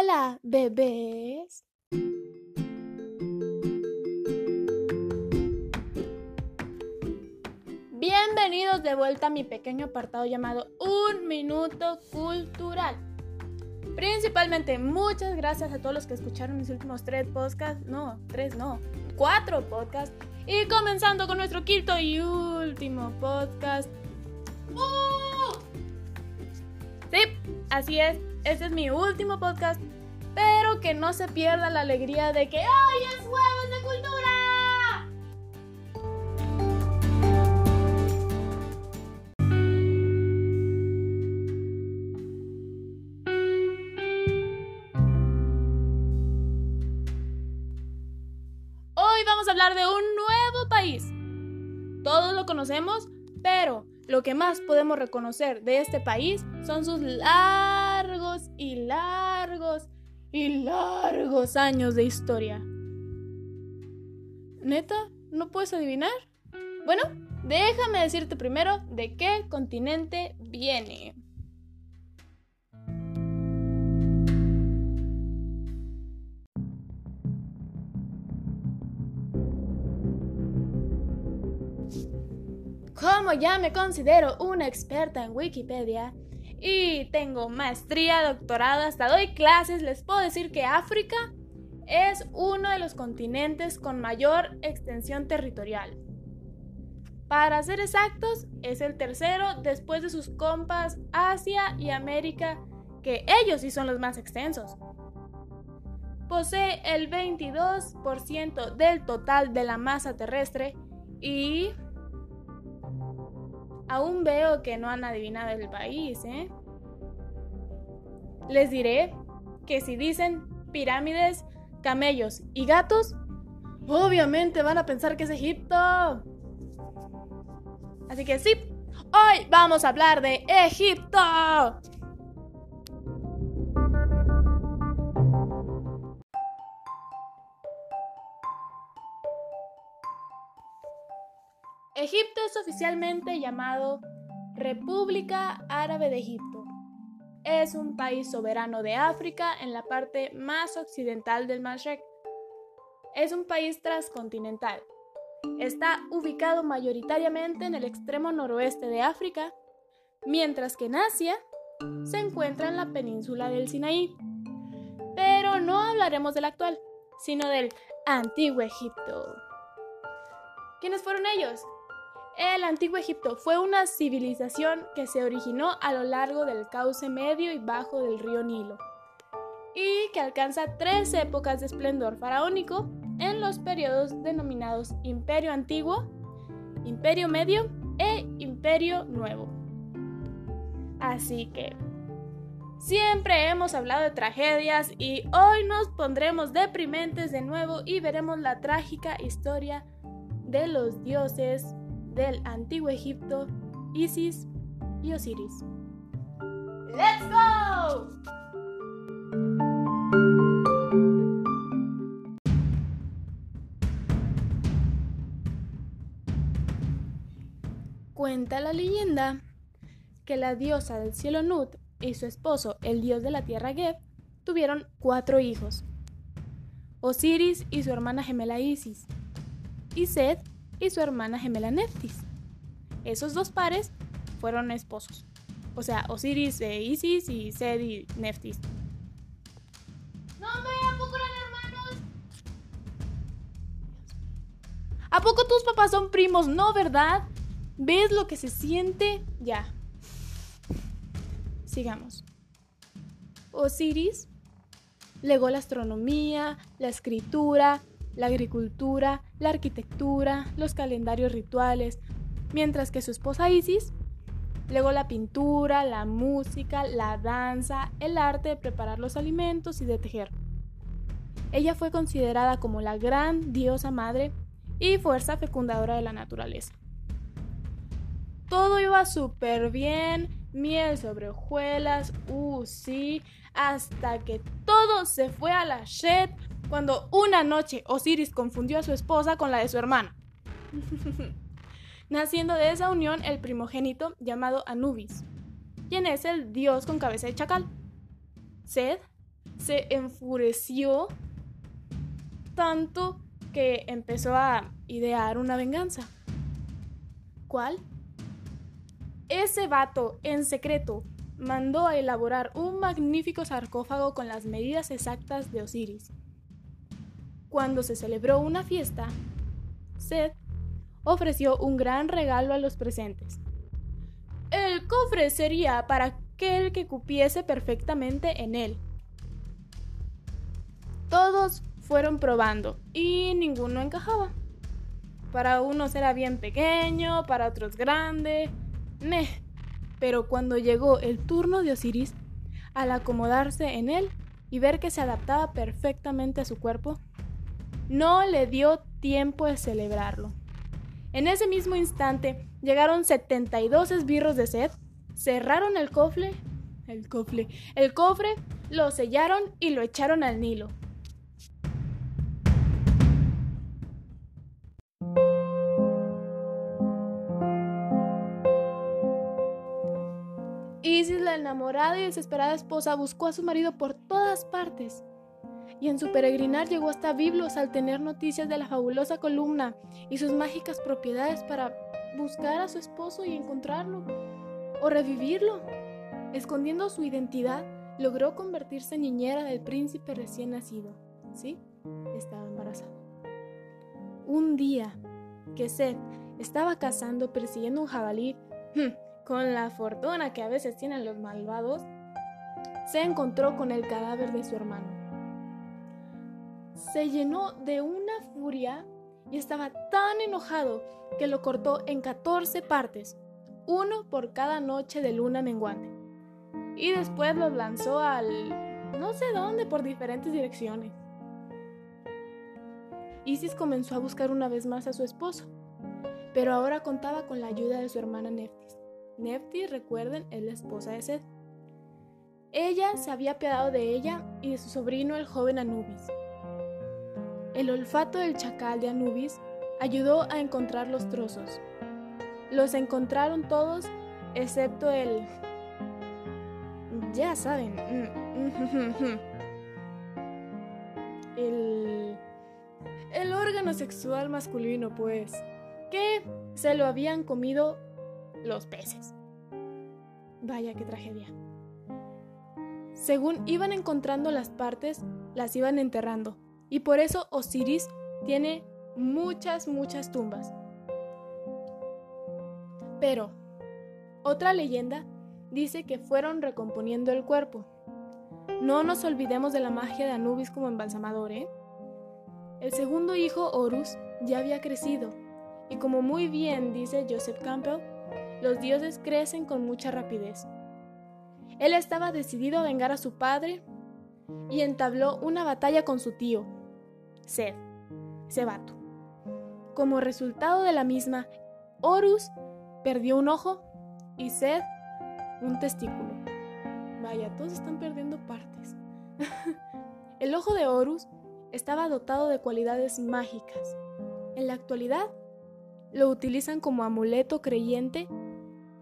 Hola, bebés. Bienvenidos de vuelta a mi pequeño apartado llamado Un Minuto Cultural. Principalmente muchas gracias a todos los que escucharon mis últimos tres podcasts. No, tres no, cuatro podcasts. Y comenzando con nuestro quinto y último podcast. ¡Uh! Sí, así es. Este es mi último podcast. Que no se pierda la alegría de que hoy es jueves de cultura. Hoy vamos a hablar de un nuevo país. Todos lo conocemos, pero lo que más podemos reconocer de este país son sus largos y largos y largos años de historia. ¿Neta? ¿No puedes adivinar? Bueno, déjame decirte primero de qué continente viene. Como ya me considero una experta en Wikipedia y tengo maestría, doctorado, hasta doy clases, les puedo decir que África es uno de los continentes con mayor extensión territorial. Para ser exactos, es el tercero después de sus compas Asia y América, que ellos sí son los más extensos. Posee el 22% del total de la masa terrestre y Aún veo que no han adivinado el país, ¿eh? Les diré que si dicen pirámides, camellos y gatos, obviamente van a pensar que es Egipto. Así que sí, hoy vamos a hablar de Egipto. Egipto es oficialmente llamado República Árabe de Egipto. Es un país soberano de África en la parte más occidental del Mashrek. Es un país transcontinental. Está ubicado mayoritariamente en el extremo noroeste de África, mientras que en Asia se encuentra en la península del Sinaí. Pero no hablaremos del actual, sino del antiguo Egipto. ¿Quiénes fueron ellos? El antiguo Egipto fue una civilización que se originó a lo largo del cauce medio y bajo del río Nilo y que alcanza tres épocas de esplendor faraónico en los periodos denominados Imperio Antiguo, Imperio Medio e Imperio Nuevo. Así que siempre hemos hablado de tragedias y hoy nos pondremos deprimentes de nuevo y veremos la trágica historia de los dioses del antiguo Egipto, Isis y Osiris. ¡Let's go! Cuenta la leyenda que la diosa del cielo Nut y su esposo, el dios de la tierra Geb, tuvieron cuatro hijos. Osiris y su hermana gemela Isis, y Seth y su hermana gemela Neftis. Esos dos pares fueron esposos. O sea, Osiris e Isis y Sed y Neftis. No, hombre, ¿a poco eran hermanos? ¿A poco tus papás son primos? No, ¿verdad? ¿Ves lo que se siente? Ya. Sigamos. Osiris legó la astronomía, la escritura, la agricultura, la arquitectura, los calendarios rituales, mientras que su esposa Isis legó la pintura, la música, la danza, el arte de preparar los alimentos y de tejer. Ella fue considerada como la gran diosa madre y fuerza fecundadora de la naturaleza. Todo iba súper bien, miel sobre hojuelas, uh, sí, hasta que todo se fue a la shit cuando una noche Osiris confundió a su esposa con la de su hermana. Naciendo de esa unión el primogénito llamado Anubis, quien es el dios con cabeza de chacal. Sed se enfureció tanto que empezó a idear una venganza. ¿Cuál? Ese vato, en secreto, mandó a elaborar un magnífico sarcófago con las medidas exactas de Osiris. Cuando se celebró una fiesta, Seth ofreció un gran regalo a los presentes. El cofre sería para aquel que cupiese perfectamente en él. Todos fueron probando y ninguno encajaba. Para unos era bien pequeño, para otros grande. Meh. Pero cuando llegó el turno de Osiris, al acomodarse en él y ver que se adaptaba perfectamente a su cuerpo, no le dio tiempo de celebrarlo. En ese mismo instante llegaron 72 esbirros de sed, cerraron el cofre, el cofre, el cofre, lo sellaron y lo echaron al Nilo. Isis, la enamorada y desesperada esposa, buscó a su marido por todas partes. Y en su peregrinar llegó hasta Biblos al tener noticias de la fabulosa columna y sus mágicas propiedades para buscar a su esposo y encontrarlo o revivirlo. Escondiendo su identidad, logró convertirse en niñera del príncipe recién nacido. ¿Sí? Estaba embarazada. Un día que Seth estaba cazando persiguiendo un jabalí, hmm, con la fortuna que a veces tienen los malvados, se encontró con el cadáver de su hermano. Se llenó de una furia y estaba tan enojado que lo cortó en 14 partes, uno por cada noche de luna menguante. Y después los lanzó al... no sé dónde, por diferentes direcciones. Isis comenzó a buscar una vez más a su esposo, pero ahora contaba con la ayuda de su hermana Neftis. Nefti, recuerden, es la esposa de Seth. Ella se había apiadado de ella y de su sobrino el joven Anubis. El olfato del chacal de Anubis ayudó a encontrar los trozos. Los encontraron todos excepto el... Ya saben. El... El órgano sexual masculino, pues, que se lo habían comido los peces. Vaya qué tragedia. Según iban encontrando las partes, las iban enterrando. Y por eso Osiris tiene muchas, muchas tumbas. Pero, otra leyenda dice que fueron recomponiendo el cuerpo. No nos olvidemos de la magia de Anubis como embalsamador, ¿eh? El segundo hijo, Horus, ya había crecido, y como muy bien dice Joseph Campbell, los dioses crecen con mucha rapidez. Él estaba decidido a vengar a su padre y entabló una batalla con su tío, Seth, Sebato. Como resultado de la misma, Horus perdió un ojo y Seth un testículo. Vaya, todos están perdiendo partes. El ojo de Horus estaba dotado de cualidades mágicas. En la actualidad, lo utilizan como amuleto creyente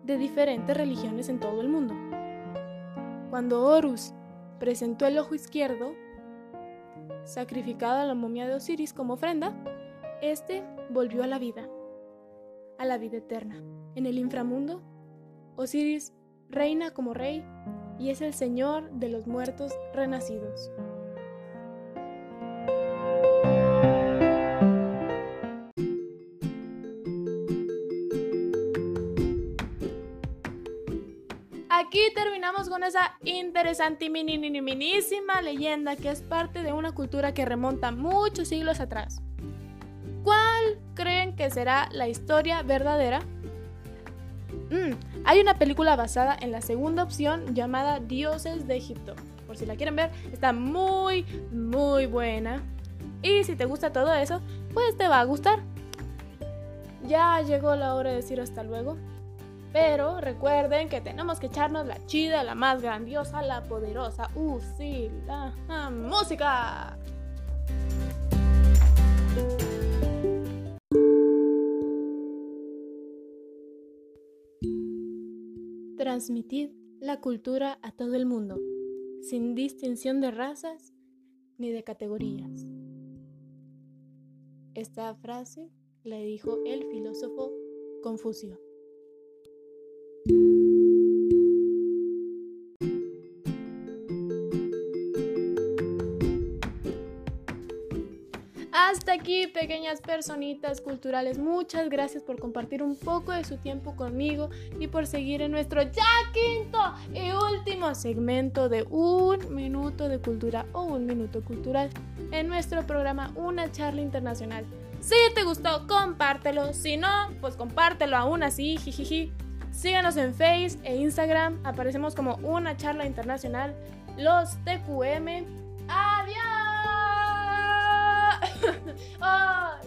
de diferentes religiones en todo el mundo. Cuando Horus presentó el ojo izquierdo, sacrificado a la momia de Osiris como ofrenda, este volvió a la vida, a la vida eterna. En el inframundo, Osiris reina como rey y es el señor de los muertos renacidos. Aquí terminamos con esa interesante minísima leyenda que es parte de una cultura que remonta muchos siglos atrás. ¿Cuál creen que será la historia verdadera? Mm, hay una película basada en la segunda opción llamada Dioses de Egipto. Por si la quieren ver, está muy, muy buena. Y si te gusta todo eso, pues te va a gustar. Ya llegó la hora de decir hasta luego. Pero recuerden que tenemos que echarnos la chida, la más grandiosa, la poderosa. Uh, sí, música. Transmitid la cultura a todo el mundo. sin distinción de razas ni de categorías. Esta frase la dijo el filósofo Confucio. Hasta aquí, pequeñas personitas culturales. Muchas gracias por compartir un poco de su tiempo conmigo y por seguir en nuestro ya quinto y último segmento de un minuto de cultura o un minuto cultural en nuestro programa Una charla internacional. Si te gustó, compártelo. Si no, pues compártelo aún así. Jijiji. Síganos en Face e Instagram. Aparecemos como Una charla internacional. Los TQM. ¡Adiós! oh,